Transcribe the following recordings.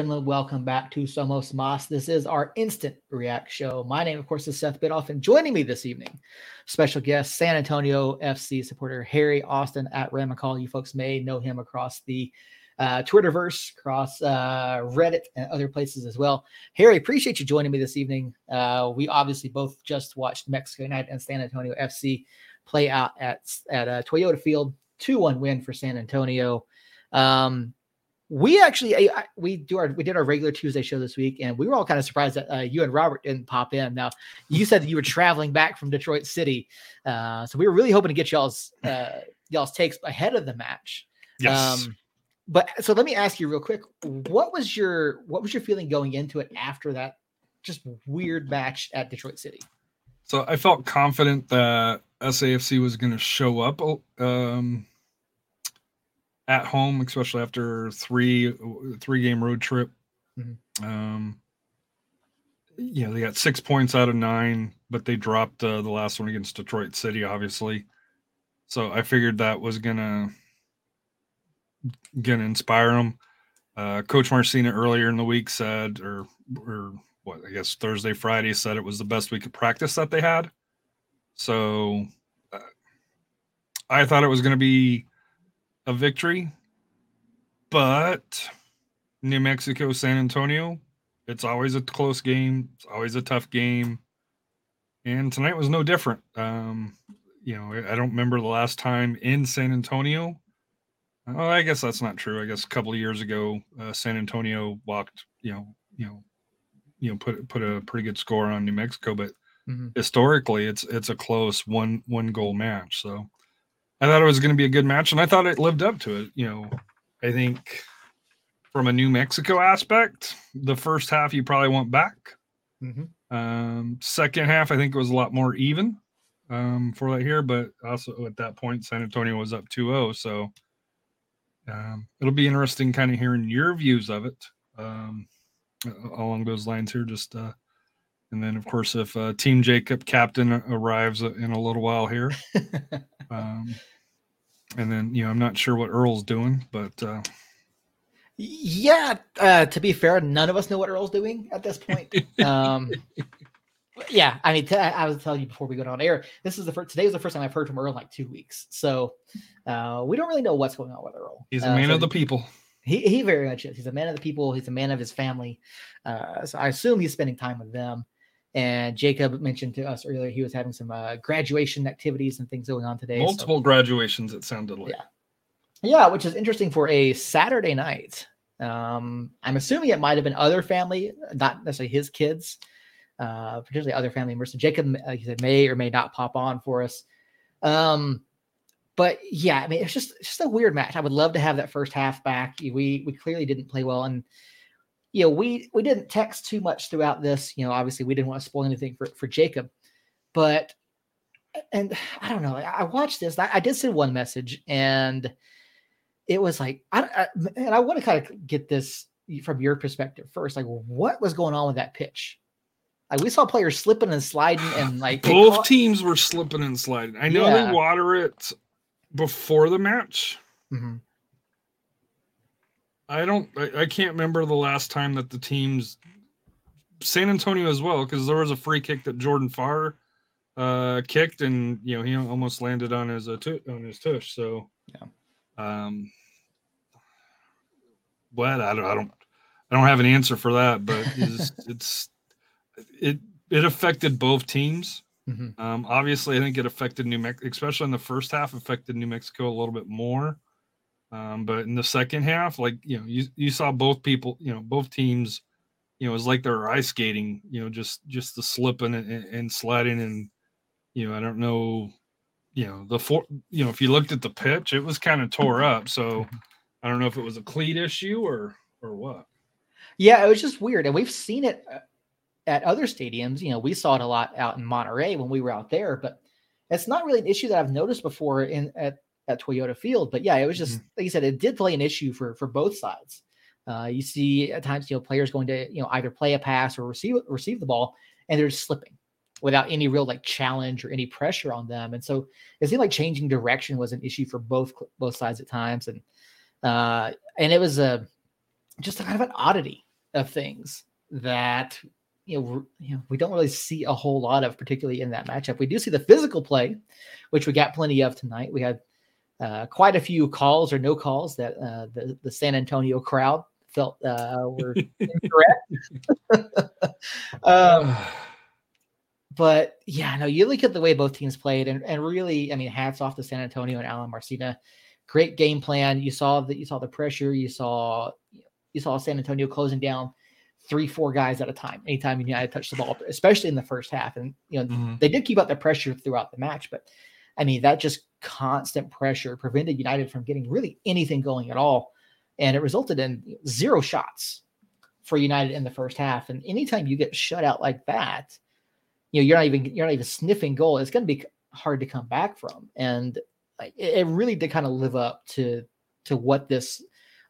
Gentlemen, welcome back to Somos Mas. This is our instant react show. My name, of course, is Seth Bidoff, and joining me this evening, special guest, San Antonio FC supporter Harry Austin at ramincol. You folks may know him across the uh, Twitterverse, across uh, Reddit, and other places as well. Harry, appreciate you joining me this evening. Uh, we obviously both just watched Mexico United and San Antonio FC play out at at uh, Toyota Field, two one win for San Antonio. Um, we actually I, we do our we did our regular Tuesday show this week, and we were all kind of surprised that uh, you and Robert didn't pop in. Now, you said that you were traveling back from Detroit City, uh, so we were really hoping to get y'all's uh, y'all's takes ahead of the match. Yes. Um, but so let me ask you real quick: what was your what was your feeling going into it after that just weird match at Detroit City? So I felt confident that SAFC was going to show up. Um, at home, especially after three three game road trip. Mm-hmm. Um, you know, they got six points out of nine, but they dropped uh, the last one against Detroit City, obviously. So I figured that was gonna gonna inspire them. Uh, Coach Marcina earlier in the week said, or or what I guess Thursday, Friday said it was the best week of practice that they had. So uh, I thought it was going to be a victory, but New Mexico, San Antonio, it's always a close game. It's always a tough game. And tonight was no different. Um, you know, I don't remember the last time in San Antonio. Oh, I guess that's not true. I guess a couple of years ago, uh, San Antonio walked, you know, you know, you know, put put a pretty good score on New Mexico, but mm-hmm. historically, it's it's a close one one goal match. So I thought it was going to be a good match, and I thought it lived up to it. You know, I think from a New Mexico aspect, the first half you probably want back. Mm-hmm. Um, second half, I think it was a lot more even um, for that here, but also at that point, San Antonio was up 2 0. So um, it'll be interesting kind of hearing your views of it um, along those lines here. Just uh, and then, of course, if uh, Team Jacob captain arrives in a little while here. um, and then you know I'm not sure what Earl's doing, but uh, yeah. Uh, to be fair, none of us know what Earl's doing at this point. um, yeah, I mean, t- I was telling you before we go on air. This is the first. Today was the first time I've heard from Earl in like two weeks, so uh, we don't really know what's going on with Earl. He's a uh, man so of the people. He he very much is. He's a man of the people. He's a man of his family. Uh, so I assume he's spending time with them. And Jacob mentioned to us earlier he was having some uh, graduation activities and things going on today. Multiple so, graduations, it sounded like. Yeah. Yeah, which is interesting for a Saturday night. Um, I'm assuming it might have been other family, not necessarily his kids, uh, particularly other family members. So Jacob, like uh, you said, may or may not pop on for us. Um, but yeah, I mean, it's just it's just a weird match. I would love to have that first half back. We we clearly didn't play well, and you know, we we didn't text too much throughout this. You know, obviously we didn't want to spoil anything for for Jacob, but and I don't know. I watched this. I, I did send one message, and it was like, I, I and I want to kind of get this from your perspective first. Like, what was going on with that pitch? Like we saw players slipping and sliding, and like both caught... teams were slipping and sliding. I know yeah. they water it before the match. Mm-hmm. I don't. I, I, can't remember the last time that the teams, San Antonio as well, because there was a free kick that Jordan Farr uh, kicked, and you know he almost landed on his uh, t- on his tush. So, yeah. Um, what I don't, I don't, I don't have an answer for that, but it's, it's it it affected both teams. Mm-hmm. Um, obviously, I think it affected New Mexico, especially in the first half, affected New Mexico a little bit more. Um, but in the second half, like you know, you you saw both people, you know, both teams, you know, it was like they were ice skating, you know, just just the slipping and, and sliding, and you know, I don't know, you know, the four, you know, if you looked at the pitch, it was kind of tore up. So I don't know if it was a cleat issue or or what. Yeah, it was just weird, and we've seen it uh, at other stadiums. You know, we saw it a lot out in Monterey when we were out there, but it's not really an issue that I've noticed before in at at Toyota Field. But yeah, it was just mm-hmm. like you said, it did play an issue for for both sides. Uh, you see at times, you know, players going to you know either play a pass or receive receive the ball, and they're just slipping without any real like challenge or any pressure on them. And so it seemed like changing direction was an issue for both both sides at times. And uh, and it was a just kind of an oddity of things that you know, you know we don't really see a whole lot of, particularly in that matchup. We do see the physical play, which we got plenty of tonight. We had uh, quite a few calls or no calls that uh, the the San Antonio crowd felt uh, were incorrect. um, but yeah, no, you look at the way both teams played, and, and really, I mean, hats off to San Antonio and Alen Marcina. Great game plan. You saw that you saw the pressure. You saw you saw San Antonio closing down three, four guys at a time. Anytime you United touched the ball, especially in the first half, and you know mm-hmm. they did keep up the pressure throughout the match, but I mean that just constant pressure prevented United from getting really anything going at all, and it resulted in zero shots for United in the first half. And anytime you get shut out like that, you know you're not even you're not even sniffing goal. It's going to be hard to come back from, and it, it really did kind of live up to to what this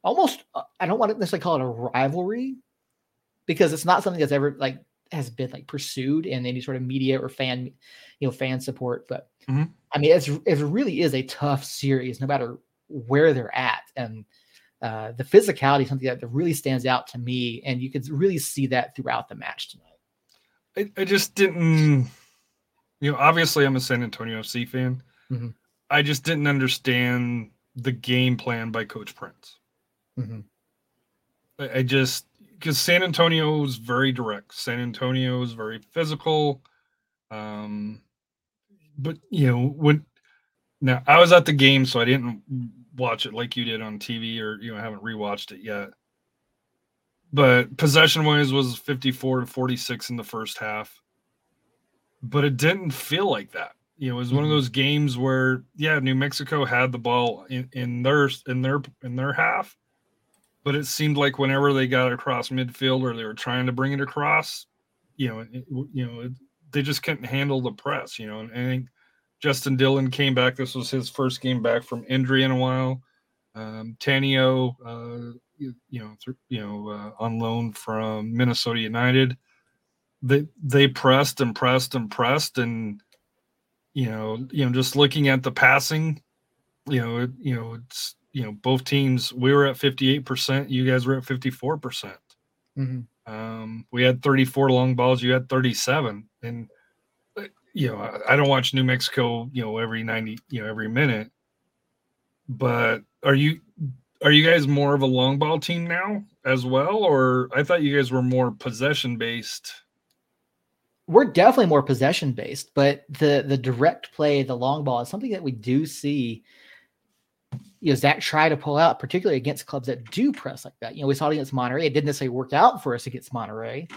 almost uh, I don't want to necessarily call it a rivalry because it's not something that's ever like has been like pursued in any sort of media or fan you know fan support but mm-hmm. i mean it's it really is a tough series no matter where they're at and uh, the physicality is something that really stands out to me and you could really see that throughout the match tonight i, I just didn't you know obviously i'm a san antonio fc fan mm-hmm. i just didn't understand the game plan by coach prince mm-hmm. I, I just because San Antonio is very direct. San Antonio is very physical. Um, but you know when now I was at the game, so I didn't watch it like you did on TV, or you know I haven't rewatched it yet. But possession wise was 54 to 46 in the first half. But it didn't feel like that. You know, it was mm-hmm. one of mm-hmm. those games where, yeah, New Mexico had the ball in, in their in their in their half, but it seemed like whenever they got across midfield or they were trying to bring it across, you know, it, you know, it, they just couldn't handle the press. You know, and I think Justin Dhillon came back. This was his first game back from injury in a while. Um, Tainio, uh, you, you, know, th- you know, uh, on loan from Minnesota United. They they pressed and pressed and pressed, and you know, you know, just looking at the passing, you know, it, you know, it's you know both teams we were at 58% you guys were at 54%. Mm-hmm. um, we had 34 long balls you had 37 and uh, you know I, I, don't watch new mexico you know every 90 you know every minute. But are you are you guys more of a long ball team now as well? Or i thought you guys were more possession based we're definitely more possession based but the the direct play the long ball is something that we do see you know, Zach try to pull out, particularly against clubs that do press like that. You know, we saw it against Monterey. It didn't necessarily work out for us against Monterey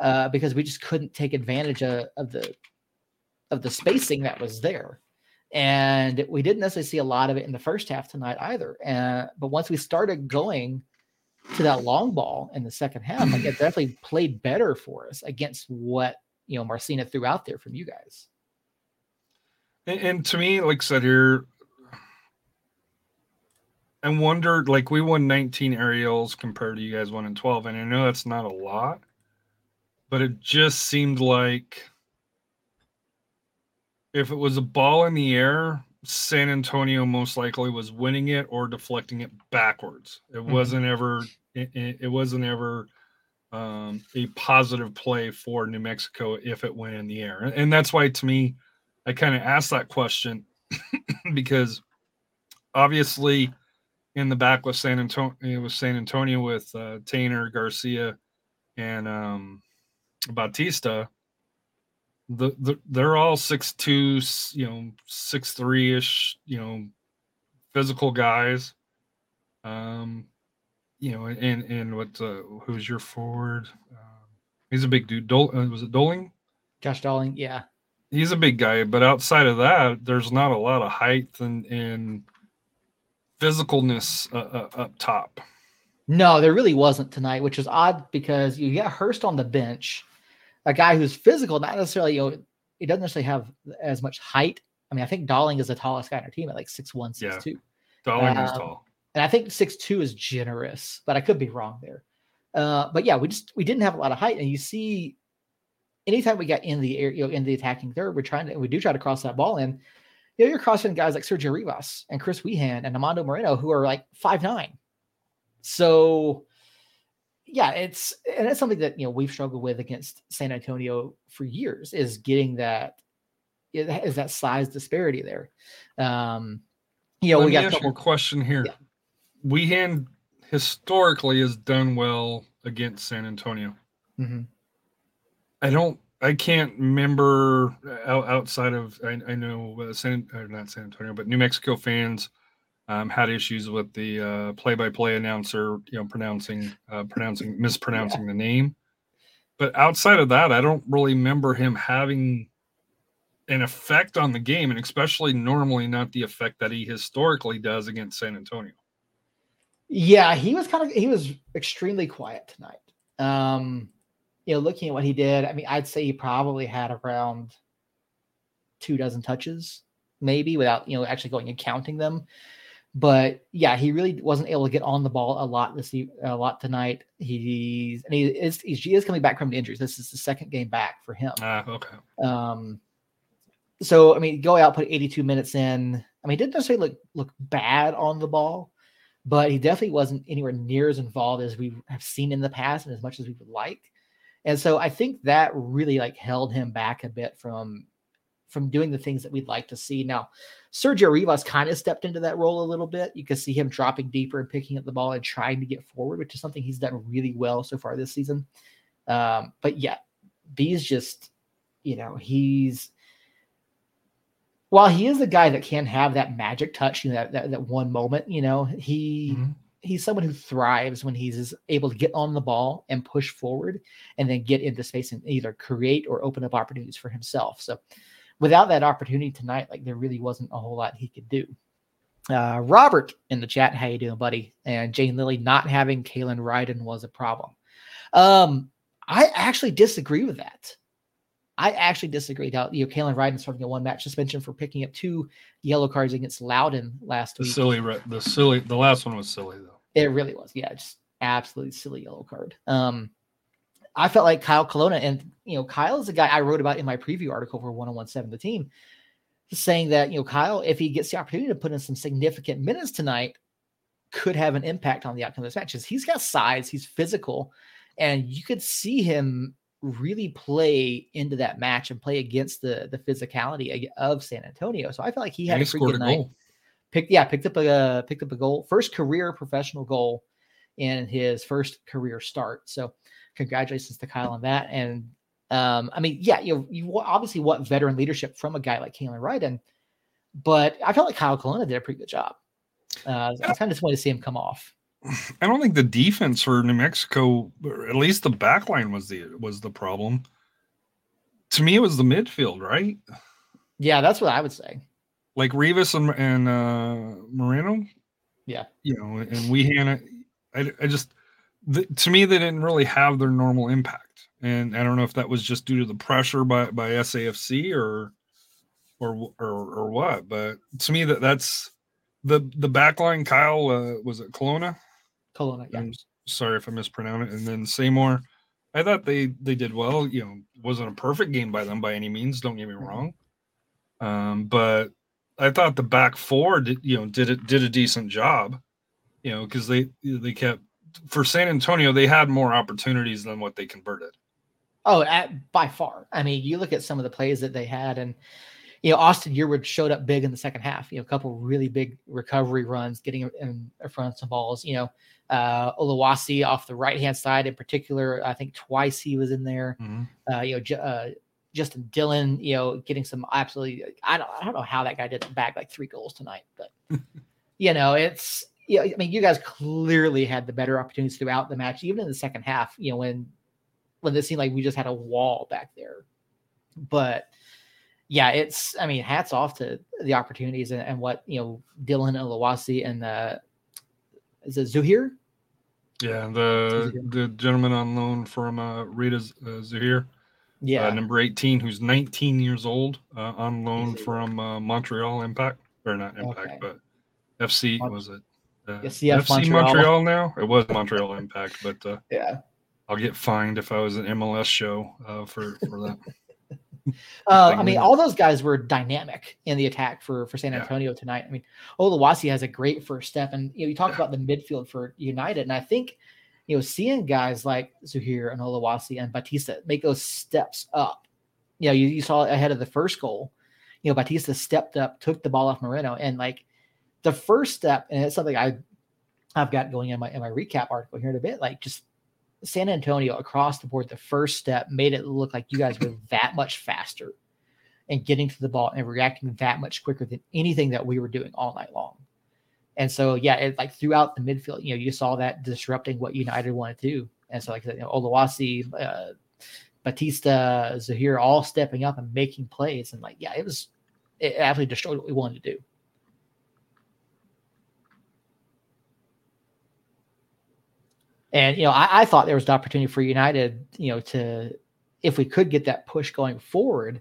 uh, because we just couldn't take advantage of, of the of the spacing that was there. And we didn't necessarily see a lot of it in the first half tonight either. Uh, but once we started going to that long ball in the second half, like it definitely played better for us against what you know Marcina threw out there from you guys. And, and to me, like I said here, I wondered, like, we won 19 aerials compared to you guys and 12, and I know that's not a lot, but it just seemed like if it was a ball in the air, San Antonio most likely was winning it or deflecting it backwards. It mm-hmm. wasn't ever, it, it wasn't ever um, a positive play for New Mexico if it went in the air, and that's why to me, I kind of asked that question because obviously in the back with San Antonio with San Antonio with uh, Taintor, Garcia, and um, Batista. The, the they're all six two, you know, six three ish, you know, physical guys. Um, you know, and and what uh, who's your forward? Um, he's a big dude. Dol- uh, was it Dolling? Josh Dolling, yeah. He's a big guy, but outside of that, there's not a lot of height and and physicalness uh, uh, up top. No, there really wasn't tonight, which is odd because you got Hurst on the bench, a guy who's physical, not necessarily, you know, he doesn't necessarily have as much height. I mean, I think Dolling is the tallest guy on our team at like six one, six two. Yeah, Dolling um, is tall. And I think six two is generous, but I could be wrong there. Uh, but yeah, we just we didn't have a lot of height, and you see, anytime we got in the air, you know, in the attacking third, we're trying to we do try to cross that ball in you know, you're crossing guys like Sergio Rivas and Chris Wehan and Amando Moreno who are like five nine. So yeah, it's and it's something that you know we've struggled with against San Antonio for years is getting that is that size disparity there. Um, you know, Let we got a couple. question here. Yeah. Wehan historically has done well against San Antonio. Mhm. I don't. I can't remember out, outside of. I, I know uh, San or not San Antonio, but New Mexico fans um, had issues with the uh, play-by-play announcer, you know, pronouncing uh, pronouncing mispronouncing the name. But outside of that, I don't really remember him having an effect on the game, and especially normally not the effect that he historically does against San Antonio. Yeah, he was kind of he was extremely quiet tonight. Um, you know, looking at what he did, I mean, I'd say he probably had around two dozen touches, maybe without you know actually going and counting them. But yeah, he really wasn't able to get on the ball a lot this a lot tonight. He's and he is he's, he is coming back from the injuries. This is the second game back for him. Ah, okay. Um, so I mean, go out, put 82 minutes in. I mean, he didn't necessarily look look bad on the ball, but he definitely wasn't anywhere near as involved as we have seen in the past and as much as we would like. And so I think that really like held him back a bit from from doing the things that we'd like to see. Now, Sergio Rivas kind of stepped into that role a little bit. You can see him dropping deeper and picking up the ball and trying to get forward, which is something he's done really well so far this season. Um, but yeah, B's just, you know, he's while he is a guy that can have that magic touch, you know, that, that, that one moment, you know, he Mhm. He's someone who thrives when he's able to get on the ball and push forward and then get into space and either create or open up opportunities for himself. So without that opportunity tonight, like there really wasn't a whole lot he could do. Uh, Robert in the chat, how you doing, buddy? And Jane Lilly not having Kalen Ryden was a problem. Um, I actually disagree with that. I actually disagree. How you know Kalen Ryden starting a one match suspension for picking up two yellow cards against Loudoun last The week. silly, the silly, the last one was silly though. It really was. Yeah, just absolutely silly yellow card. Um, I felt like Kyle Colonna, and you know, Kyle is a guy I wrote about in my preview article for 1017 the team, saying that you know, Kyle, if he gets the opportunity to put in some significant minutes tonight, could have an impact on the outcome of this match. He's got size, he's physical, and you could see him really play into that match and play against the the physicality of San Antonio. So I felt like he had And a pretty good a night. goal. picked yeah picked up a picked up a goal. First career professional goal in his first career start. So congratulations to kyle on that. And um i mean yeah you know you obviously want veteran leadership from a guy like Kalen Ryden, but i felt like kyle Colonna did a pretty good job. Uh i was kind of just disappointed to see him come off I don't think the defense for New Mexico, or at least the back line, was the was the problem. To me, it was the midfield, right? yeah that's what i would say Like Rivas and, and uh, Moreno. Yeah. you know, and Wehan, I, I just the, to me they didn't really have their normal impact, and I don't know if that was just due to the pressure by by SAFC or or or, or what, but to me that that's the the back line. Kyle uh, was it Kelowna? Colonna, yeah I'm sorry if I mispronounce it. And then Seymore, I thought they they did well. You know, wasn't a perfect game by them by any means. Don't get me Mhm. wrong. Um, but I thought the back four did you know did it did a decent job. You know, because they they kept for San Antonio they had more opportunities than what they converted. Oh, at, by far. I mean, you look at some of the plays that they had, and you know, Austin Yearwood showed up big in the second half. You know, a couple really big recovery runs, getting in front of some balls. You know, uh, Oluwaseyi off the right hand side in particular. I think twice he was in there. Uh, you know, Ju- uh, Justin Dhillon. You know, getting some absolutely. I don't. I don't know how that guy didn't bag like three goals tonight, but you know, it's. Yeah, I mean, you guys clearly had the better opportunities throughout the match, even in the second half. You know, when when it seemed like we just had a wall back there. But yeah, it's I mean, hats off to the opportunities and, and what you know Dhillon and Lawasi and the is it Zouhir? Yeah, the the gentleman on loan from uh, Rida uh, Zouhir, Yeah. uh, number 18, who's 19 years old, uh, on loan from uh, Montreal Impact, or not Impact, Okay. but FC Mon- was it? Uh, FC Montreal. Montreal. now. It was Montreal Impact, but uh, yeah. I'll get fined if I was an MLS show uh, for for that. Uh, I mean, all those guys were dynamic in the attack for for San Yeah. Antonio tonight. I mean, Oluwaseyi has a great first step, and you know, you talked about the midfield for United, and I think you know, seeing guys like Zouhir and Oluwaseyi and Batista make those steps up. You know, you, you saw ahead of the first goal. You know, Batista stepped up, took the ball off Moreno, and like the first step, and it's something I I've got going in my in my recap article here in a bit, like just San Antonio across the board, the first step made it look like you guys were that much faster and getting to the ball and reacting that much quicker than anything that we were doing all night long. And so, yeah, it, like throughout the midfield, you know, you saw that disrupting what United wanted to do. And so, like, you know, uh, Batista, Zouhir all stepping up and making plays. And like, yeah, it was, it absolutely destroyed what we wanted to do. And you know, I, I, thought there was an opportunity for United, you know, to if we could get that push going forward,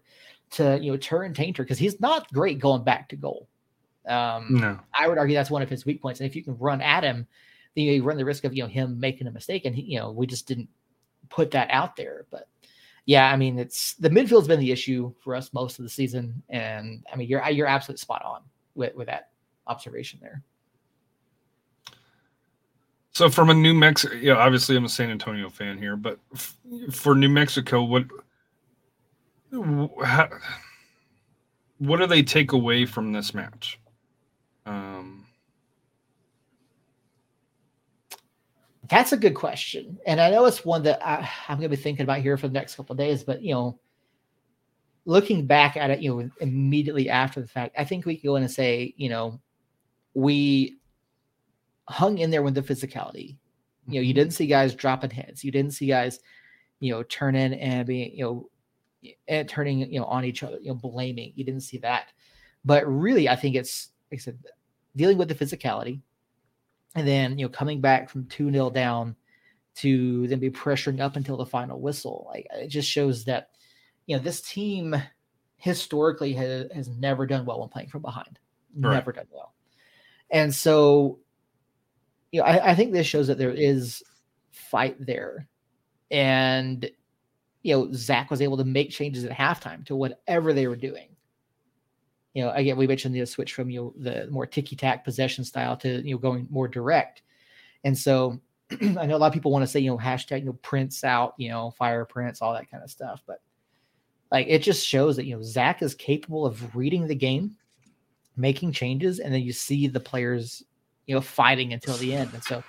to you know turn Taintor because he's not great going back to goal. Um, no, I would argue that's one of his weak points. And if you can run at him, then you run the risk of you know him making a mistake. And he, you know, we just didn't put that out there. But yeah, I mean, it's the midfield's been the issue for us most of the season. And I mean, you're you're absolutely spot on with with that observation there. So from a New Mexico, yeah, obviously I'm a San Antonio fan here, but f- for New Mexico, what how, what do they take away from this match? Um, That's a good question, and I know it's one that I, am going to be thinking about here for the next couple days. But you know, looking back at it, you know, immediately after the fact, I think we could go in and say, you know, we hung in there with the physicality. You know, you mm-hmm. didn't see guys dropping heads. You didn't see guys, you know, turn in and being, you know, and turning, you know, on each other, you know, blaming. You didn't see that. But really, I think it's like I said, dealing with the physicality and then, you know, coming back from 2 0 down to then be pressuring up until the final whistle. Like it just shows that, you know, this team historically has, has never done well when playing from behind. Right. Never done well. And so you know, I, I think this shows that there is fight there. And, you know, Zach was able to make changes at halftime to whatever they were doing. You know, again, we mentioned the switch from you know, the more ticky tack possession style to you know going more direct, and so I know a lot of people want to say you know hashtag you know Prince out, you know fire Prince, all that kind of stuff, but like it just shows that you know Zach is capable of reading the game, making changes, and then you see the players you know, fighting until the end. And so,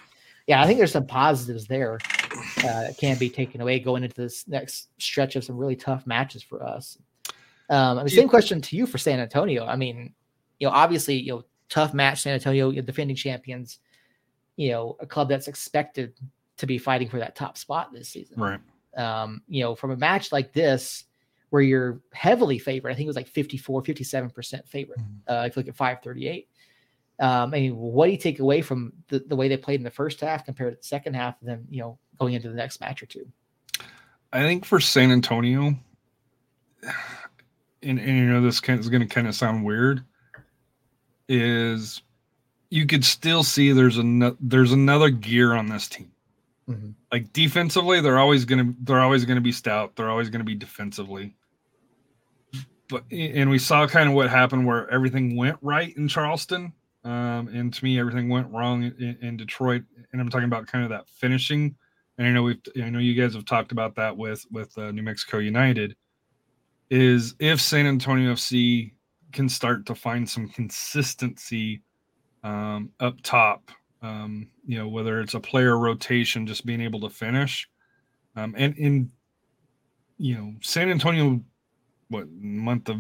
yeah, I think there's some positives there uh, that can be taken away going into this next stretch of some really tough matches for us. Um, the same question to you for San Antonio. I mean, you know, obviously, you know, tough match, San Antonio, defending champions, you know, a club that's expected to be fighting for that top spot this season. Right. Um, you know, from a match like this, where you're heavily favored, I think it was like 54, 57% favorite. Mm-hmm. Uh, if you look at 538. Um, I mean, what do you take away from the, the way they played in the first half compared to the second half, and then you know going into the next match or two? I think for San Antonio, and, and you know this is going to kind of sound weird, is you could still see there's a there's another gear on this team. Mm-hmm. Like defensively, they're always gonna they're always gonna be stout. They're always gonna be defensively. But and we saw kind of what happened where everything went right in Charleston um, and to me, everything went wrong in, in, Detroit. And I'm talking about kind of that finishing. And I know we've, I know you guys have talked about that with with uh, New Mexico United. Is if San Antonio FC can start to find some consistency um, up top, um, you know, whether it's a player rotation, just being able to finish, um, and in you know San Antonio, what month of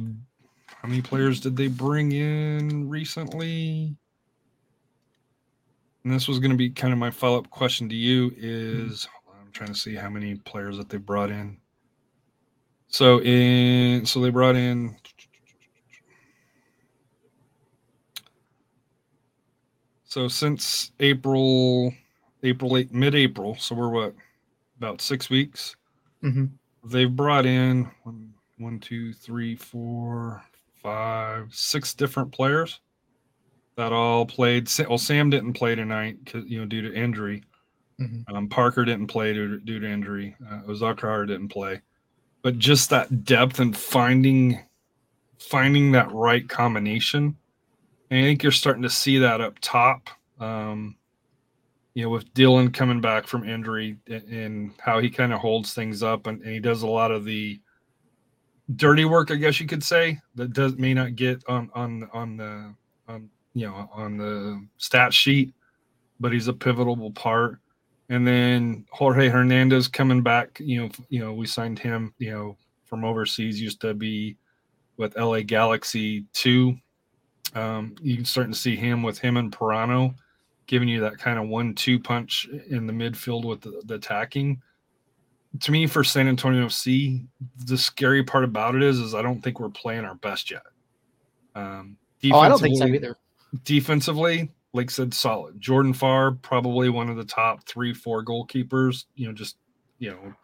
how many players did they bring in recently? And this was going to be kind of my follow up question to you is I'm trying to see how many players that they brought in. So in so they brought in So since April April 8 mid-April, so we're what about 6 weeks. Mm-hmm. They've brought in one, one, two, three, four, five, six different players that all played. Well, Sam didn't play tonight, you know, due to injury. Mm-hmm. Um, Parker didn't play due to, due to injury. Uh, Ozakar didn't play, but just that depth and finding finding that right combination. And I think you're starting to see that up top. Um, you know, with Dhillon coming back from injury and how he kind of holds things up and, and, he does a lot of the dirty work, I guess you could say, that does may not get on on on the on you know on the stat sheet, but he's a pivotal part. And then Jorge Hernandez coming back, you know, you know, we signed him, you know, from overseas, used to be with LA Galaxy two. Um, you can start to see him with him and Pirano giving you that kind of one-two punch in the midfield with the, the attacking. To me, for San Antonio FC, the scary part about it is, is I don't think we're playing our best yet. Um, oh, I don't think so either. Defensively, like said, solid. Jordan Farr, probably one of the top three, four goalkeepers. You know, just you know,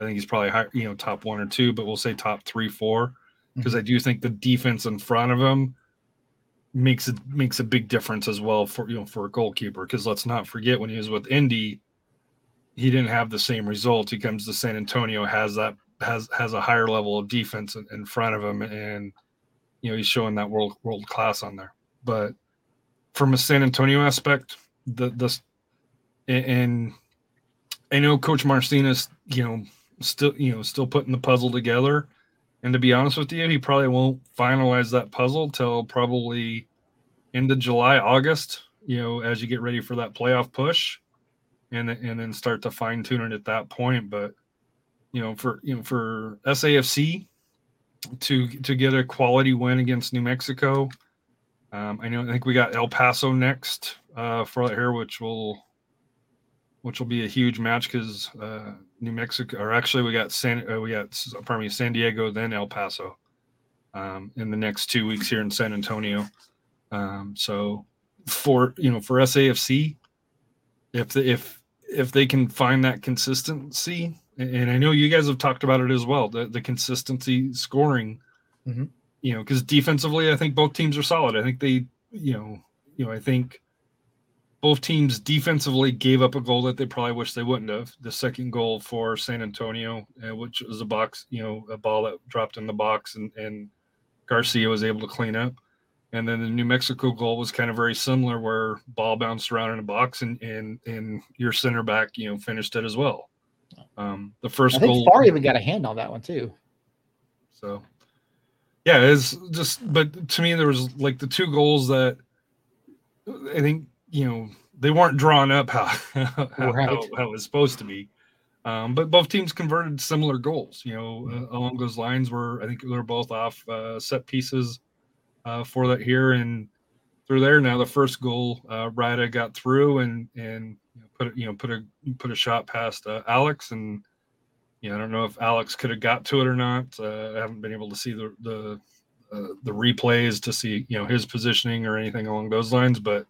I think he's probably high, you know, top one or two, but we'll say top three, four, because mm-hmm. I do think the defense in front of him makes it makes a big difference as well for you know for a goalkeeper because let's not forget when he was with Indy, he didn't have the same result. He comes to San Antonio has that has has a higher level of defense in, front of him, and you know he's showing that world world class on there. But from a San Antonio aspect, the the and I know Coach Marcina's, you know, still you know still putting the puzzle together and to be honest with you, he probably won't finalize that puzzle till probably into July, August, you know, as you get ready for that playoff push and and then start to fine tune it at that point. But you know, for you know, for SAFC to to get a quality win against New Mexico. Um, I know I think we got El Paso next uh, for here, which will which will be a huge match because uh, New Mexico, or actually we got San, uh, we got pardon me, San Diego, then El Paso, um, in the next two weeks here in San Antonio. Um, so for you know for SAFC, if the, if if they can find that consistency, and I know you guys have talked about it as well, the the consistency scoring, mm-hmm. you know, because defensively, I think both teams are solid. I think they, you know, you know, I think both teams defensively gave up a goal that they probably wish they wouldn't have. The second goal for San Antonio, uh, which was a box, you know, a ball that dropped in the box and, and Garcia was able to clean up. And then the New Mexico goal was kind of very similar, where ball bounced around in a box and and and your center back, you know, finished it as well. Um, the first I think goal, Farr even got a hand on that one too. So, yeah, it's just. But to me, there was like the two goals that I think you know they weren't drawn up how how, right. how, how, it was supposed to be. Um, but both teams converted similar goals. You know, uh, along those lines, were I think they're both off uh, set pieces uh, for that here, and through there now the first goal, uh, Rida got through and and you know, put you know put a put a shot past uh, Alex, and you know I don't know if Alex could have got to it or not. Uh, I haven't been able to see the the uh, the replays to see you know his positioning or anything along those lines, but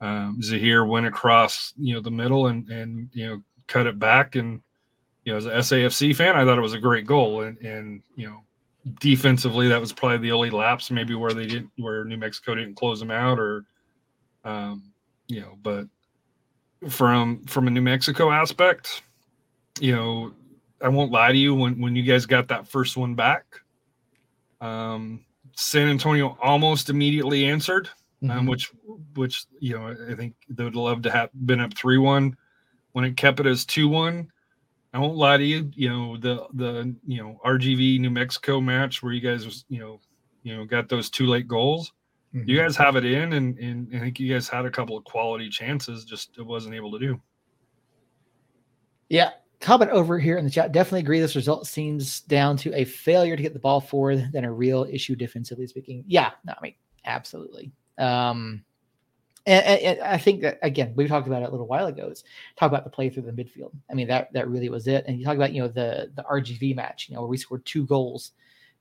um, Zouhir went across, you know, the middle and and you know cut it back. And you know, as a SAFC fan, I thought it was a great goal. And and you know, defensively, that was probably the only lapse maybe where they didn't where New Mexico didn't close them out or, um, you know, but from from a New Mexico aspect, you know, I won't lie to you when when you guys got that first one back. Um, San Antonio almost immediately answered um, mm-hmm. um, which which you know I think they would love to have been up three one when it kept it as two one. I won't lie to you, you know the the you know RGV New Mexico match where you guys was you know you know got those two late goals. Mm-hmm. You guys have it in, and and I think you guys had a couple of quality chances, just it wasn't able to do. Yeah, comment over here in the chat. Definitely agree. This result seems down to a failure to get the ball forward than a real issue defensively speaking. Yeah, no, I mean absolutely. Um, and, and, I think that again, we talked about it a little while ago. Is talk about the play through the midfield. I mean, that that really was it. And you talk about you know the the RGV match, you know, where we scored two goals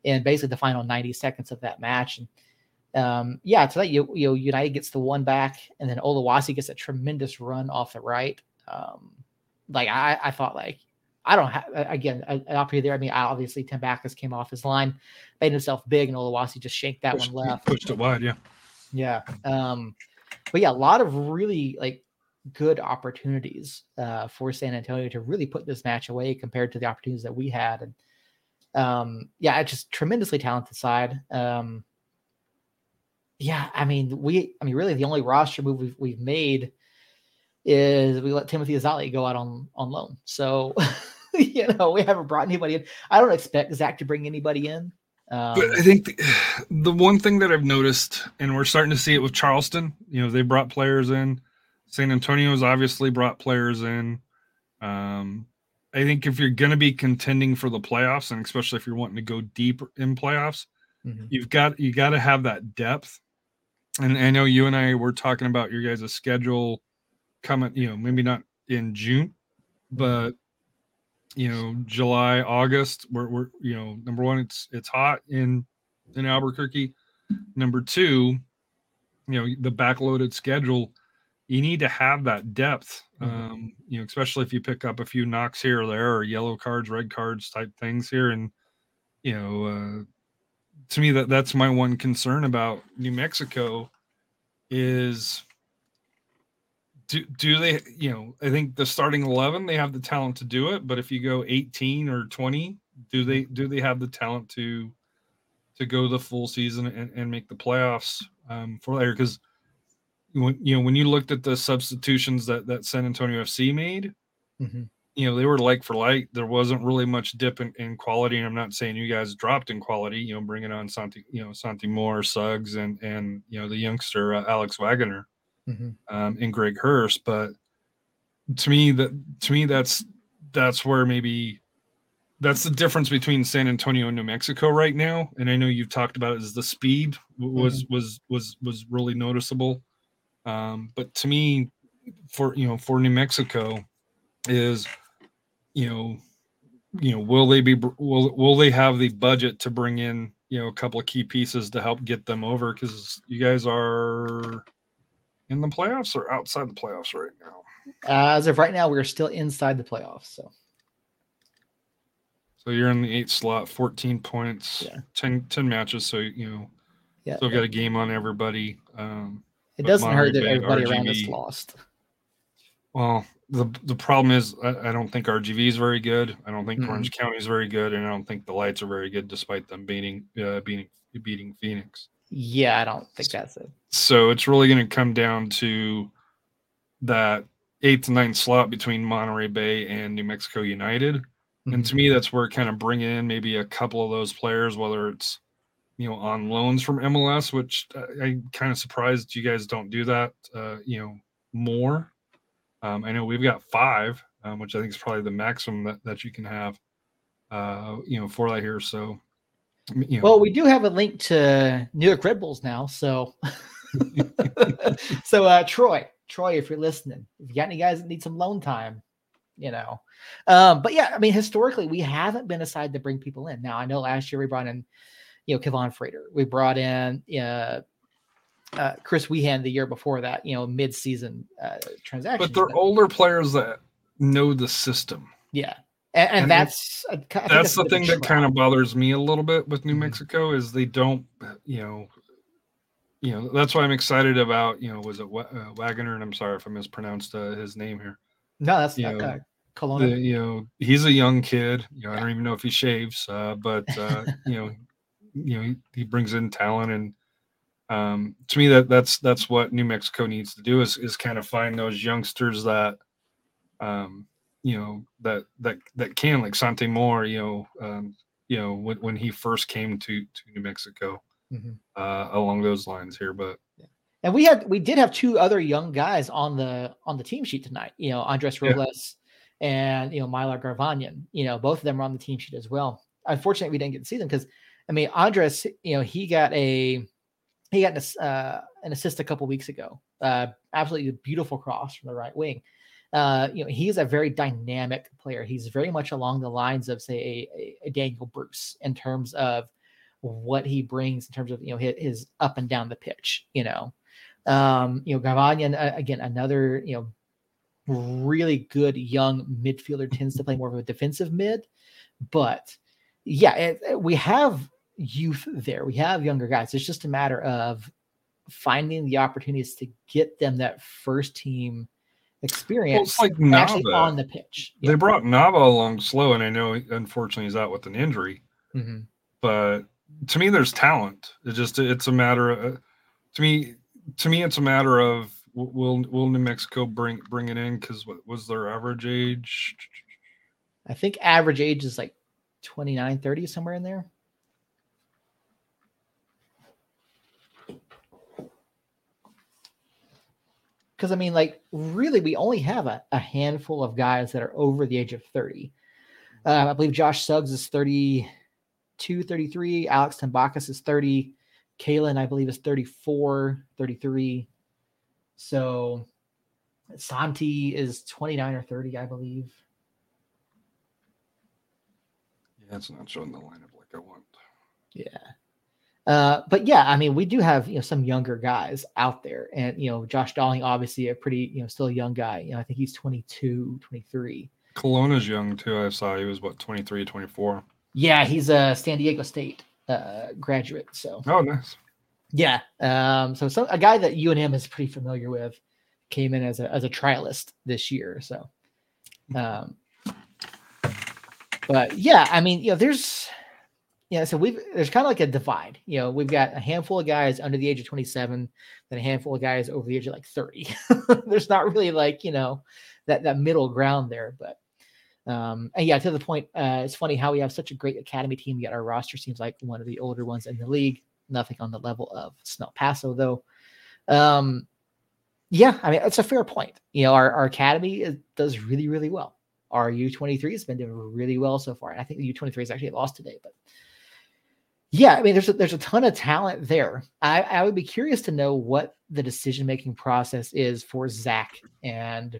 in basically the final 90 seconds of that match. And um, yeah, so that you you know United gets the one back, and then Oluwaseyi gets a tremendous run off the right. Um, like I, I thought like I don't have again up here there. I mean, obviously Tambakis came off his line, made himself big, and Oluwaseyi just shanked that pushed, one left, pushed it wide. Yeah, yeah. Um, but yeah, a lot of really like good opportunities uh, for San Antonio to really put this match away compared to the opportunities that we had. And um, yeah, it's just tremendously talented side. Um, yeah, I mean, we, I mean, really the only roster move we've, we've made is we let Timothy Azali go out on on loan. So you know we haven't brought anybody in. I don't expect Zach to bring anybody in. Um, but I think the, the, one thing that I've noticed, and we're starting to see it with Charleston, you know, they brought players in. San Antonio's obviously brought players in. Um, I think if you're going to be contending for the playoffs, and especially if you're wanting to go deep in playoffs, mm-hmm. you've got you got to have that depth. And I know you and I were talking about your guys' schedule coming, you know, maybe not in June, mm-hmm. but you know, July, August, we're, we're you know, number one, it's it's hot in in Albuquerque. Number two, you know, the backloaded schedule, you need to have that depth. Mm-hmm. Um, you know, especially if you pick up a few knocks here or there, or yellow cards, red cards type things here, and you know, uh, to me that that's my one concern about New Mexico is do do they you know i think the starting 11 they have the talent to do it but if you go 18 or 20 do they do they have the talent to to go the full season and, and make the playoffs um, for later? Because when you know when you looked at the substitutions that that san antonio fc made mm-hmm. you know they were like for like. There wasn't really much dip in, in, quality and i'm not saying you guys dropped in quality you know bringing on santi you know santi moar suggs and and you know the youngster uh, alex wagner mm-hmm. um, and Greg Hurst. But to me, that to me that's that's where maybe that's the difference between San Antonio and New Mexico right now. And I know you've talked about it as the speed was mm-hmm. was was was really noticeable. Um, but to me, for you know, for New Mexico, is you know, you know, will they be will will they have the budget to bring in you know a couple of key pieces to help get them over? Because you guys are in the playoffs or outside the playoffs right now? As of right now, we're still inside the playoffs. So, so you're in the eight slot, 14 points, yeah. 10, 10 matches. So, you know, yeah, still got a game on everybody. Um, it doesn't hurt that everybody RGV, around us lost. Well, the the problem is I, I, don't think RGV is very good. I don't think mm-hmm. Orange County is very good, and I don't think the Lights are very good, despite them beating uh, beating beating Phoenix. Yeah, I don't think that's it. So it's really going to come down to that eighth to ninth slot between Monterey Bay and New Mexico United. Mm-hmm. And to mm-hmm. me, that's where kind of bring in maybe a couple of those players, whether it's you know on loans from MLS, which I, am kind of surprised you guys don't do that. Uh, you know more. Um, I know we've got five, um, which I think is probably the maximum that, that you can have. Uh, you know for that here. So you know. Well, we do have a link to New York Red Bulls now. So, so uh, Troy, Troy, if you're listening, if you got any guys that need some loan time, you know. Um, but yeah, I mean, historically, we haven't been a side to bring people in. Now, I know last year we brought in, you know, Kevon Frater. We brought in uh, uh, Chris Wehan the year before that, you know, mid-season uh, transaction. But they're older players that know the system. Yeah, and, and, and that's that's, that's the thing that kind of bothers me a little bit with New mm-hmm. Mexico is they don't, you know, you know that's why I'm excited about you know was it uh, Wagner and I'm sorry if I mispronounced uh, his name here. No, that's you know, The, you know he's a young kid. You know yeah. I don't even know if he shaves, uh, but uh, you know you know he, he, brings in talent and um, to me that that's that's what New Mexico needs to do is is kind of find those youngsters that um, you know that that that can like Santi Moar, you know, um, you know when, when he first came to to New Mexico, mm-hmm. uh, along those lines here. But yeah. and we had we did have two other young guys on the on the team sheet tonight. You know, Andres Robles yeah. and you know Mylar Garvanyan. You know, both of them were on the team sheet as well. Unfortunately, we didn't get to see them because I mean Andres, you know, he got a he got an, uh, an assist a couple weeks ago. Uh, absolutely beautiful cross from the right wing uh, you know, he's a very dynamic player. He's very much along the lines of, say, a, a Daniel Bruce in terms of what he brings in terms of you know his, his up and down the pitch. You know, um, you know, Garvanyan uh, again, another you know really good young midfielder tends to play more of a defensive mid, but yeah, it, it, we have youth there. We have younger guys. It's just a matter of finding the opportunities to get them that first team experience well, like actually on the pitch. Yeah. They brought Nava along slow, and I know unfortunately he's out with an injury. Mm-hmm. But to me, there's talent. It just it's a matter of to me to me it's a matter of will will New Mexico bring bring it in? Because what was their average age? I think average age is like 29, 30, somewhere in there. Because I mean, like, really, we only have a, a handful of guys that are over the age of 30. Uh, I believe Josh Suggs is 32, 33. Alex Tambakis is 30. Kalen, I believe, is 34, 33. So Santi is 29 or 30, I believe. Yeah, it's not showing the lineup like I want. Yeah. Uh, but yeah, I mean, we do have you know some younger guys out there, and you know, Josh Dolling, obviously a pretty you know still a young guy. You know, I think he's 22, 23. Colonna's young too. I saw he was what 23, 24. Yeah, he's a San Diego State uh, graduate. So oh, nice. Yeah. Um, so some a guy that him is pretty familiar with came in as a as a trialist this year. So um but yeah, I mean, you know, there's yeah, so we've there's kind of like a divide. You know, we've got a handful of guys under the age of 27, then a handful of guys over the age of like 30. there's not really like, you know, that that middle ground there, but um, and yeah, to the point, uh, it's funny how we have such a great academy team, yet our roster seems like one of the older ones in the league. Nothing on the level of Smelt Paso, though. Um, yeah, I mean, it's a fair point. You know, our, our academy is, does really, really well. Our U23 has been doing really well so far. And I think the U23 is actually lost today, but yeah, I mean, there's a, there's a ton of talent there. I, I would be curious to know what the decision making process is for Zach and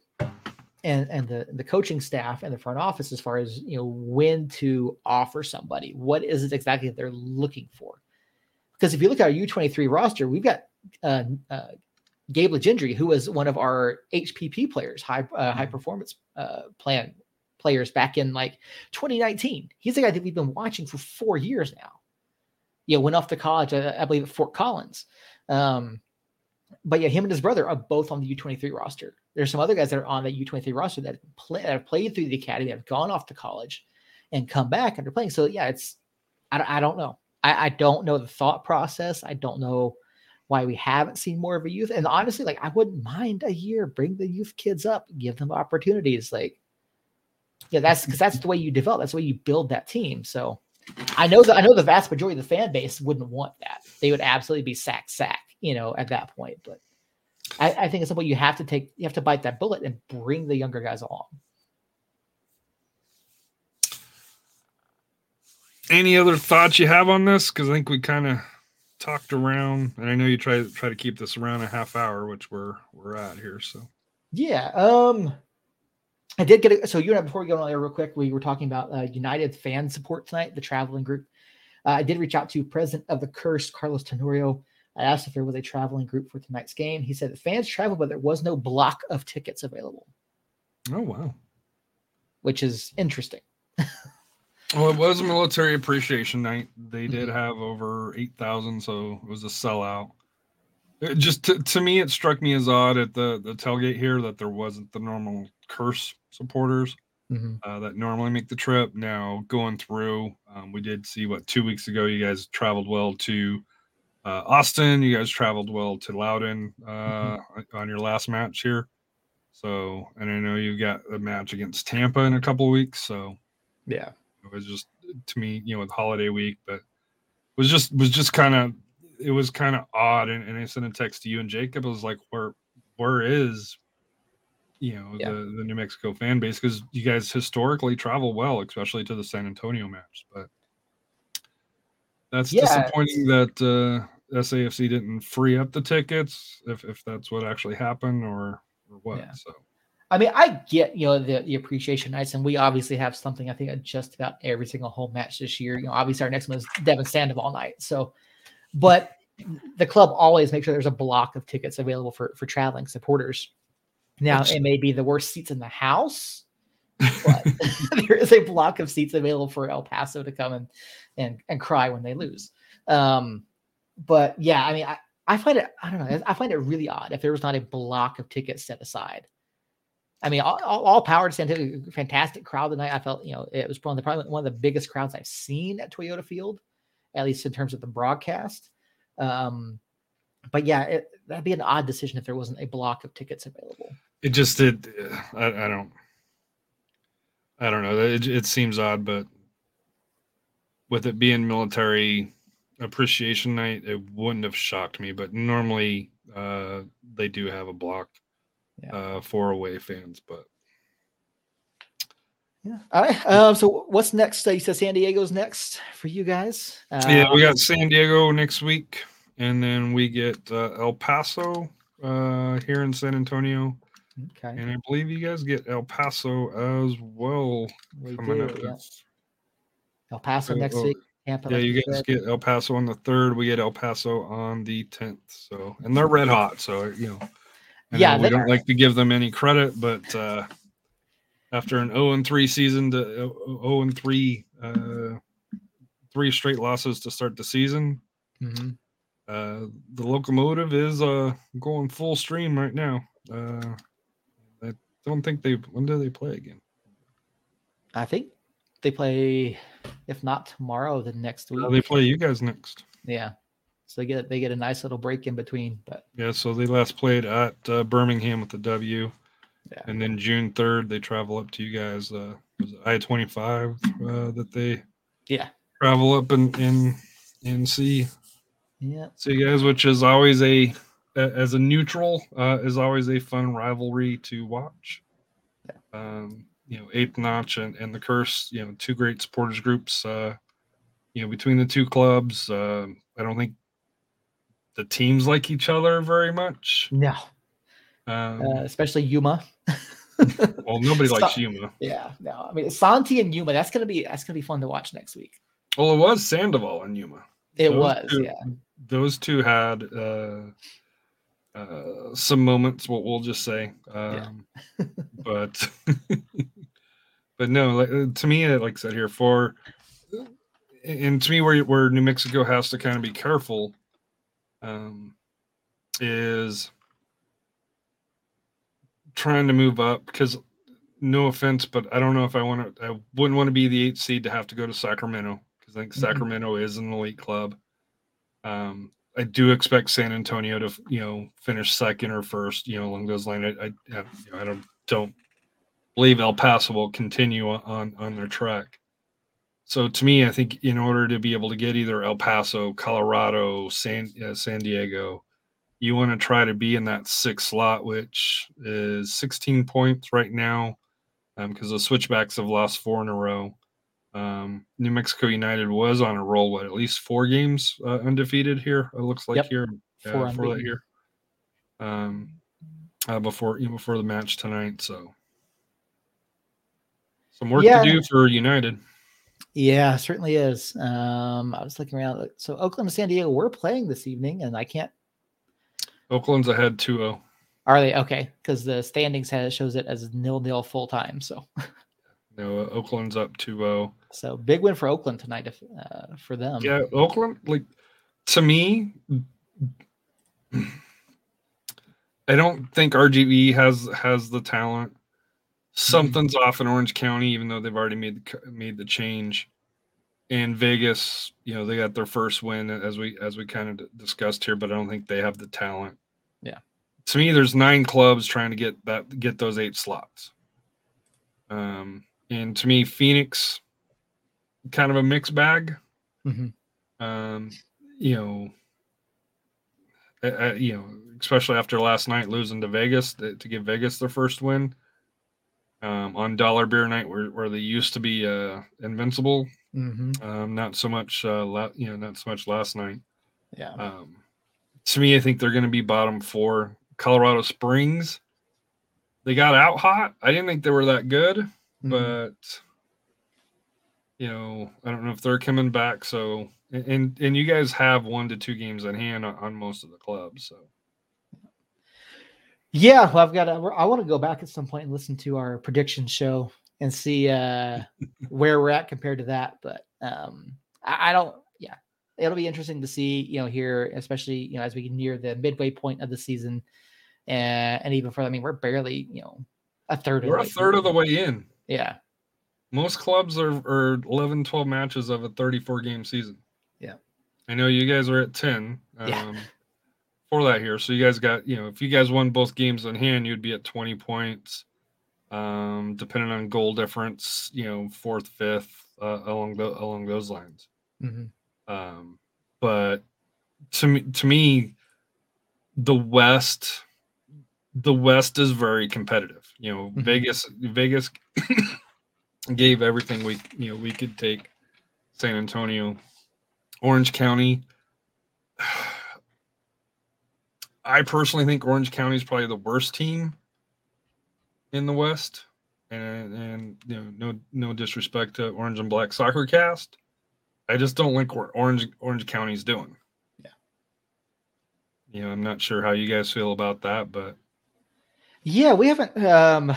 and and the the coaching staff and the front office as far as you know when to offer somebody. What is it exactly that they're looking for? Because if you look at our U23 roster, we've got uh, uh, Gabe Legendre, who was one of our HPP players, high uh, high mm-hmm. performance uh, plan players back in like 2019. He's the guy that we've been watching for four years now. You know, went off to college, uh, I believe, at Fort Collins. Um, but yeah, him and his brother are both on the U23 roster. There's some other guys that are on the U23 roster that, play, that have played through the academy, that have gone off to college, and come back and are playing. So yeah, it's I, I don't know. I, I don't know the thought process. I don't know why we haven't seen more of a youth. And honestly, like I wouldn't mind a year, bring the youth kids up, give them opportunities. Like, yeah, that's because that's the way you develop. That's the way you build that team. So I know that I know the vast majority of the fan base wouldn't want that. They would absolutely be sack sack, you know, at that point. But I, I think it's point you have to take. You have to bite that bullet and bring the younger guys along. Any other thoughts you have on this? Because I think we kind of talked around, and I know you try to try to keep this around a half hour, which we're we're at here. So yeah, um, I did get it. So you and I, before we go on there real quick, we were talking about uh, United fan support tonight, the traveling group. Uh, I did reach out to president of the Curse, Carlos Tenorio. I asked if there was a traveling group for tonight's game. He said the fans traveled, but there was no block of tickets available. Oh wow, which is interesting. Well, it was a military appreciation night. They did mm-hmm. have over 8,000, so it was a sellout. It just to, to me, it struck me as odd at the, the tailgate here that there wasn't the normal curse supporters mm-hmm. uh, that normally make the trip. Now, going through, um, we did see what two weeks ago you guys traveled well to uh, Austin. You guys traveled well to Loudoun uh, mm-hmm. on your last match here. So, and I know you've got a match against Tampa in a couple weeks. So, yeah, it was just to me, you know, with holiday week, but it was just was just kind of it was kind of odd. And, and I sent a text to you and Jacob. I was like, where where is you know yeah. the the New Mexico fan base because you guys historically travel well, especially to the San Antonio match. But that's yeah, disappointing that uh, SAFC didn't free up the tickets if if that's what actually happened or or what. Yeah. So I mean, I get you know the, the appreciation nights, and we obviously have something I think at just about every single home match this year. You know, obviously our next one is Devon Sandoval night. So, but the club always makes sure there's a block of tickets available for for traveling supporters. Now it may be the worst seats in the house, but there is a block of seats available for El Paso to come and and and cry when they lose. Um, but yeah, I mean, I, I find it I don't know I find it really odd if there was not a block of tickets set aside I mean, all, all, power to San Antonio. Fantastic crowd tonight. I felt, you know, it was probably, probably one of the biggest crowds I've seen at Toyota Field, at least in terms of the broadcast. Um, but yeah, it, that'd be an odd decision if there wasn't a block of tickets available. It just did. I, I don't. I don't know. It, it seems odd, but with it being military appreciation night, it wouldn't have shocked me. But normally, uh, they do have a block Yeah. uh, for away fans. But Yeah. All right. Um, so what's next? You said San Diego's next for you guys. Uh, yeah, we got San Diego next week, and then we get uh, El Paso uh, here in San Antonio, Okay. and I believe you guys get El Paso as well. We do, yeah. El Paso Oh, next oh, week. Tampa, Yeah, you guys get El Paso on the third. We get El Paso on the tenth. So, and they're red hot. So, you know, I Yeah, know we don't are. like to give them any credit, but uh, after an zero and three season to zero and three, uh, three straight losses to start the season, Mhm. Uh, the locomotive is uh going full stream right now. Uh, I don't think they. When do they play again? I think they play, if not tomorrow, then next week. They play you guys next. Yeah. So they get they get a nice little break in between, but Yeah, so they last played at uh, Birmingham with the W. Yeah. And then June 3rd, they travel up to you guys. Uh, I 25 uh, that they yeah, travel up and, and, and see, yeah, see you guys, which is always a, as a neutral, uh, is always a fun rivalry to watch. Um, you know, Eighth Notch and, and the Curse, you know, two great supporters groups. Uh, you know, between the two clubs, uh, I don't think the teams like each other very much. no, Um, uh, especially Yuma. well, nobody likes Yuma. Yeah, no, I mean Santi and Yuma. That's gonna be that's gonna be fun to watch next week. Well, it was Sandoval and Yuma. It Those was, two- yeah, Those two had uh, uh, some moments. What we'll just say, Yeah. um, but but no, like, uh, to me, uh, like I said here, for and to me, where where New Mexico has to kind of be careful, um, is trying to move up because no offense, but I don't know if I want to. I wouldn't want to be the eighth seed to have to go to Sacramento because I think Mhm. Sacramento is an elite club. Um, I do expect San Antonio to you know finish second or first, you know, along those lines. I I, you know, I don't don't believe El Paso will continue on on their track. So to me, I think in order to be able to get either El Paso, Colorado, San uh, San Diego, you want to try to be in that sixth slot, which is 16 points right now, because the Switchbacks have lost four in a row. Um, New Mexico United was on a roll, what at least four games uh, undefeated here. It looks like Yep. here Four uh, for that year. Um, uh, before you know, before the match tonight, so some work Yeah. to do for United. yeah, certainly is. Um, I was looking around. So Oakland and San Diego were playing this evening, and I can't. Oakland's ahead 2-0. Are they okay? Because the standings has shows it as nil nil full time. So No, uh, Oakland's up 2-0. so big win for Oakland tonight if, uh, for them. Yeah, Oakland, like to me, I don't think RGV has has the talent. Something's off in Orange County, even though they've already made the made the change. And Vegas, you know, they got their first win as we as we kind of discussed here, but I don't think they have the talent. Yeah. To me, there's nine clubs trying to get that get those eight slots. Um, and to me, Phoenix, kind of a mixed bag Mhm. um, you know, uh, uh, you know, especially after last night losing to Vegas to, to give Vegas their first win um, on Dollar Beer Night, where, where they used to be uh, invincible. Mhm. Um, not so much, uh, la- you know, not so much last night. Yeah. Um, to me, I think they're going to be bottom four. Colorado Springs, they got out hot. I didn't think they were that good Mhm. but you know, I don't know if they're coming back. So, and and you guys have one to two games in hand on, on most of the clubs. So, Yeah, well, I've got. To, I want to go back at some point and listen to our prediction show and see uh, where we're at compared to that. But um, I, I don't. Yeah, it'll be interesting to see. You know, here, especially you know, as we near the midway point of the season, and and even further. I mean, we're barely you know a third. we're a the way third of the way in. Yeah, Most clubs are, are 11, 12 matches of a 34 game season. Yeah. I know you guys are at 10. Yeah. Um, for that here. So you guys got, you know, if you guys won both games in hand, you'd be at 20 points. Um, depending on goal difference, you know, fourth, fifth, uh, along the along those lines. Mm-hmm. Um, but to me, to me, the West, the West is very competitive. You know, Mhm. Vegas, Vegas gave everything we, you know, we could take. San Antonio, Orange County. I personally think Orange County is probably the worst team in the West, and and you know, no no disrespect to Orange and Black Soccer Cast, I just don't like what Orange Orange County's doing. Yeah. You know, I'm not sure how you guys feel about that, but Yeah, we haven't. Um,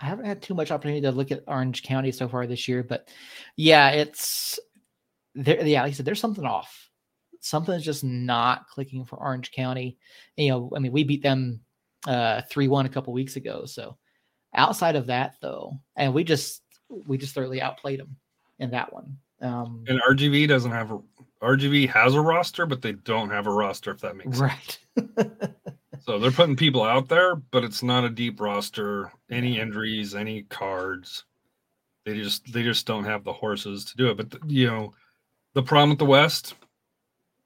I haven't had too much opportunity to look at Orange County so far this year, but yeah, it's there. Yeah, like I said, there's something off. Something's just not clicking for Orange County. You know, I mean, we beat them uh three one a couple weeks ago. So outside of that, though, and we just we just thoroughly outplayed them in that one. Um, and RGV doesn't have a RGV has a roster, but they don't have a roster. If that makes sense. right. So they're putting people out there, but it's not a deep roster. Any injuries, any cards, they just they just don't have the horses to do it. But the, you know, the problem with the West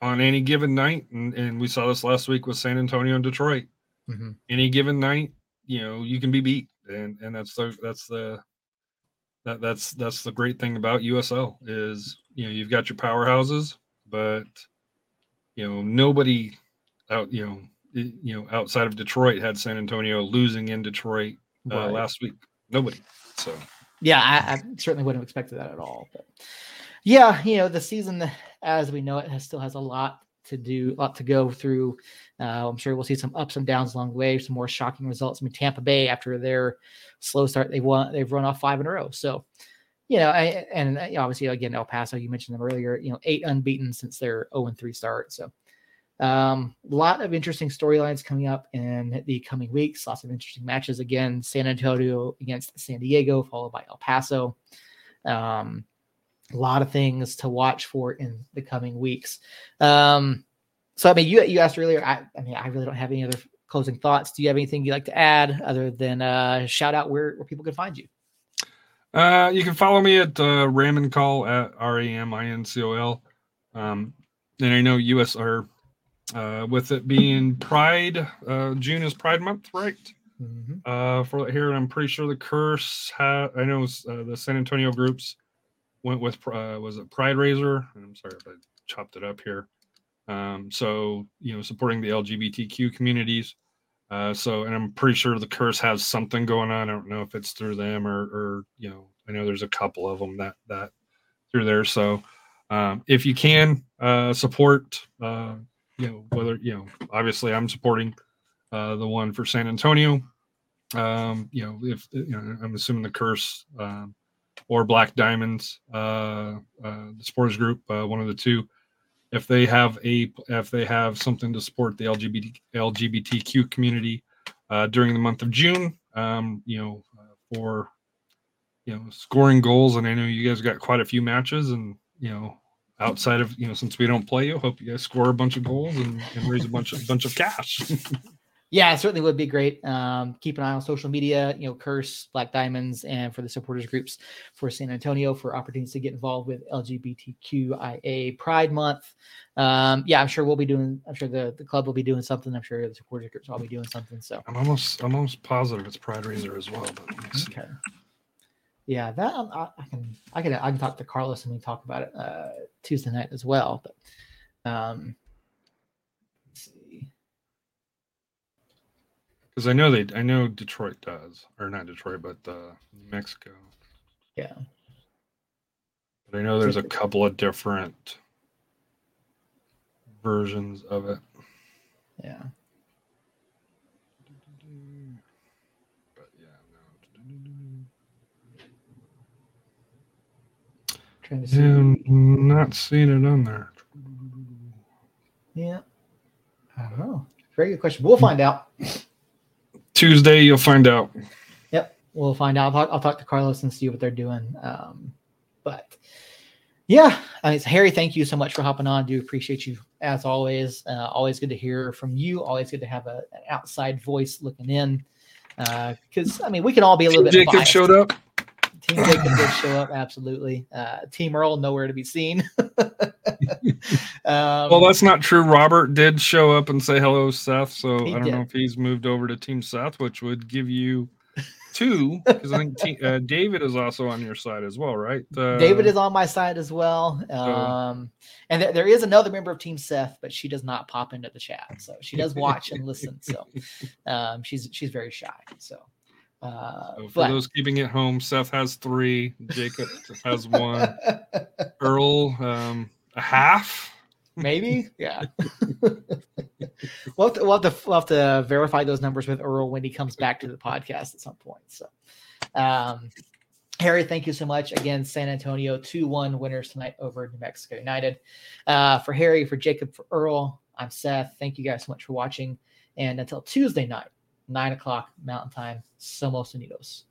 on any given night, and, and we saw this last week with San Antonio and Detroit. Mhm. Any given night, you know, you can be beat, and and that's the that's the that that's that's the great thing about USL is you know you've got your powerhouses, but you know nobody out you know you know outside of Detroit had San Antonio losing in Detroit uh, Right. last week. Nobody. So Yeah, I, I certainly wouldn't have expected that at all. But yeah, you know, the season as we know it has, still has a lot to do, a lot to go through. Uh, I'm sure we'll see some ups and downs along the way, some more shocking results. I mean, Tampa Bay after their slow start, they won, they've run off five in a row. So, you know, I, and uh, obviously again El Paso, you mentioned them earlier. You know, eight unbeaten since their 0 and 3 start. So. Um, a lot of interesting storylines coming up in the coming weeks. Lots of interesting matches again. San Antonio against San Diego, followed by El Paso. Um, a lot of things to watch for in the coming weeks. Um, so I mean, you you asked earlier. I, I mean, I really don't have any other closing thoughts. Do you have anything you'd like to add other than uh, shout out where where people can find you? Uh, you can follow me at uh, ramincol at R A M I N C O L. Um, and I know US or uh, with it being Pride, uh, June is Pride Month, right? Mhm. Uh, for here, I'm pretty sure the curse. Ha- I know uh, the San Antonio groups went with uh, was it Pride Razor? I'm sorry if I chopped it up here. Um, so you know, supporting the LGBTQ communities. Uh, so, and I'm pretty sure the curse has something going on. I don't know if it's through them or, or you know, I know there's a couple of them that that through there. So, um, if you can uh, support, uh, you know, whether you know, obviously I'm supporting uh, the one for San Antonio. Um, you know, if you know, I'm assuming the curse um, or Black Diamonds, uh, uh, the sports group, uh, one of the two if they have a if they have something to support the LGBT LGBTQ community uh, during the month of June, um, you know, uh, for you know scoring goals, and I know you guys got quite a few matches, and you know, outside of you know, since we don't play you, hope you guys score a bunch of goals and, and raise a bunch of bunch of cash. Yeah, it certainly would be great. Um, keep an eye on social media, you know, Curse, Black Diamonds, and for the supporters groups for San Antonio for opportunities to get involved with LGBTQIA Pride Month. Um, yeah, I'm sure we'll be doing. I'm sure the, the club will be doing something. I'm sure the supporters groups will be doing something. So I'm almost I'm almost positive it's Pride Razor as well, but okay. Yeah, that um, I, I can I can I can talk to Carlos and we can talk about it uh, Tuesday night as well. But um, let's see. because I know they I know Detroit does or not Detroit, but uh, New Mexico. Yeah. But I know there's a couple of different versions of it. Yeah. But yeah, no. Trying to see. Not seeing it on there. Yeah. I don't know. Very good question. We'll find out. Tuesday, you'll find out. Yep. We'll find out. I'll talk, I'll talk to Carlos and see what they're doing. Um, but Yeah, I mean, Harry, thank you so much for hopping on. I Do appreciate you as always. Uh, always good to hear from you. Always good to have a, an outside voice looking in. Because uh, I mean, we can all be a little bit. Jacob showed up. Team Jacob did show up, absolutely. Uh, Team Earl nowhere to be seen. um, well, that's not true. Robert did show up and say hello, Seth. So I don't did. know if he's moved over to Team Seth, which would give you two because I think uh, David is also on your side as well, right? Uh, David is on my side as well. Um, and th- there is another member of Team Seth, but she does not pop into the chat, so she does watch and listen. So um, she's she's very shy. So. Uh, so for those keeping it home, Seth has three, Jacob has one, Earl um, a half, maybe. Yeah. we'll, have to, we'll, have to, we'll have to verify those numbers with Earl when he comes back to the podcast at some point. So, um, Harry, thank you so much. Again, San Antonio 2 1 winners tonight over New Mexico United. Uh, for Harry, for Jacob, for Earl, I'm Seth. Thank you guys so much for watching. And until Tuesday night, 9 o'clock Mountain Time, Somos Unidos.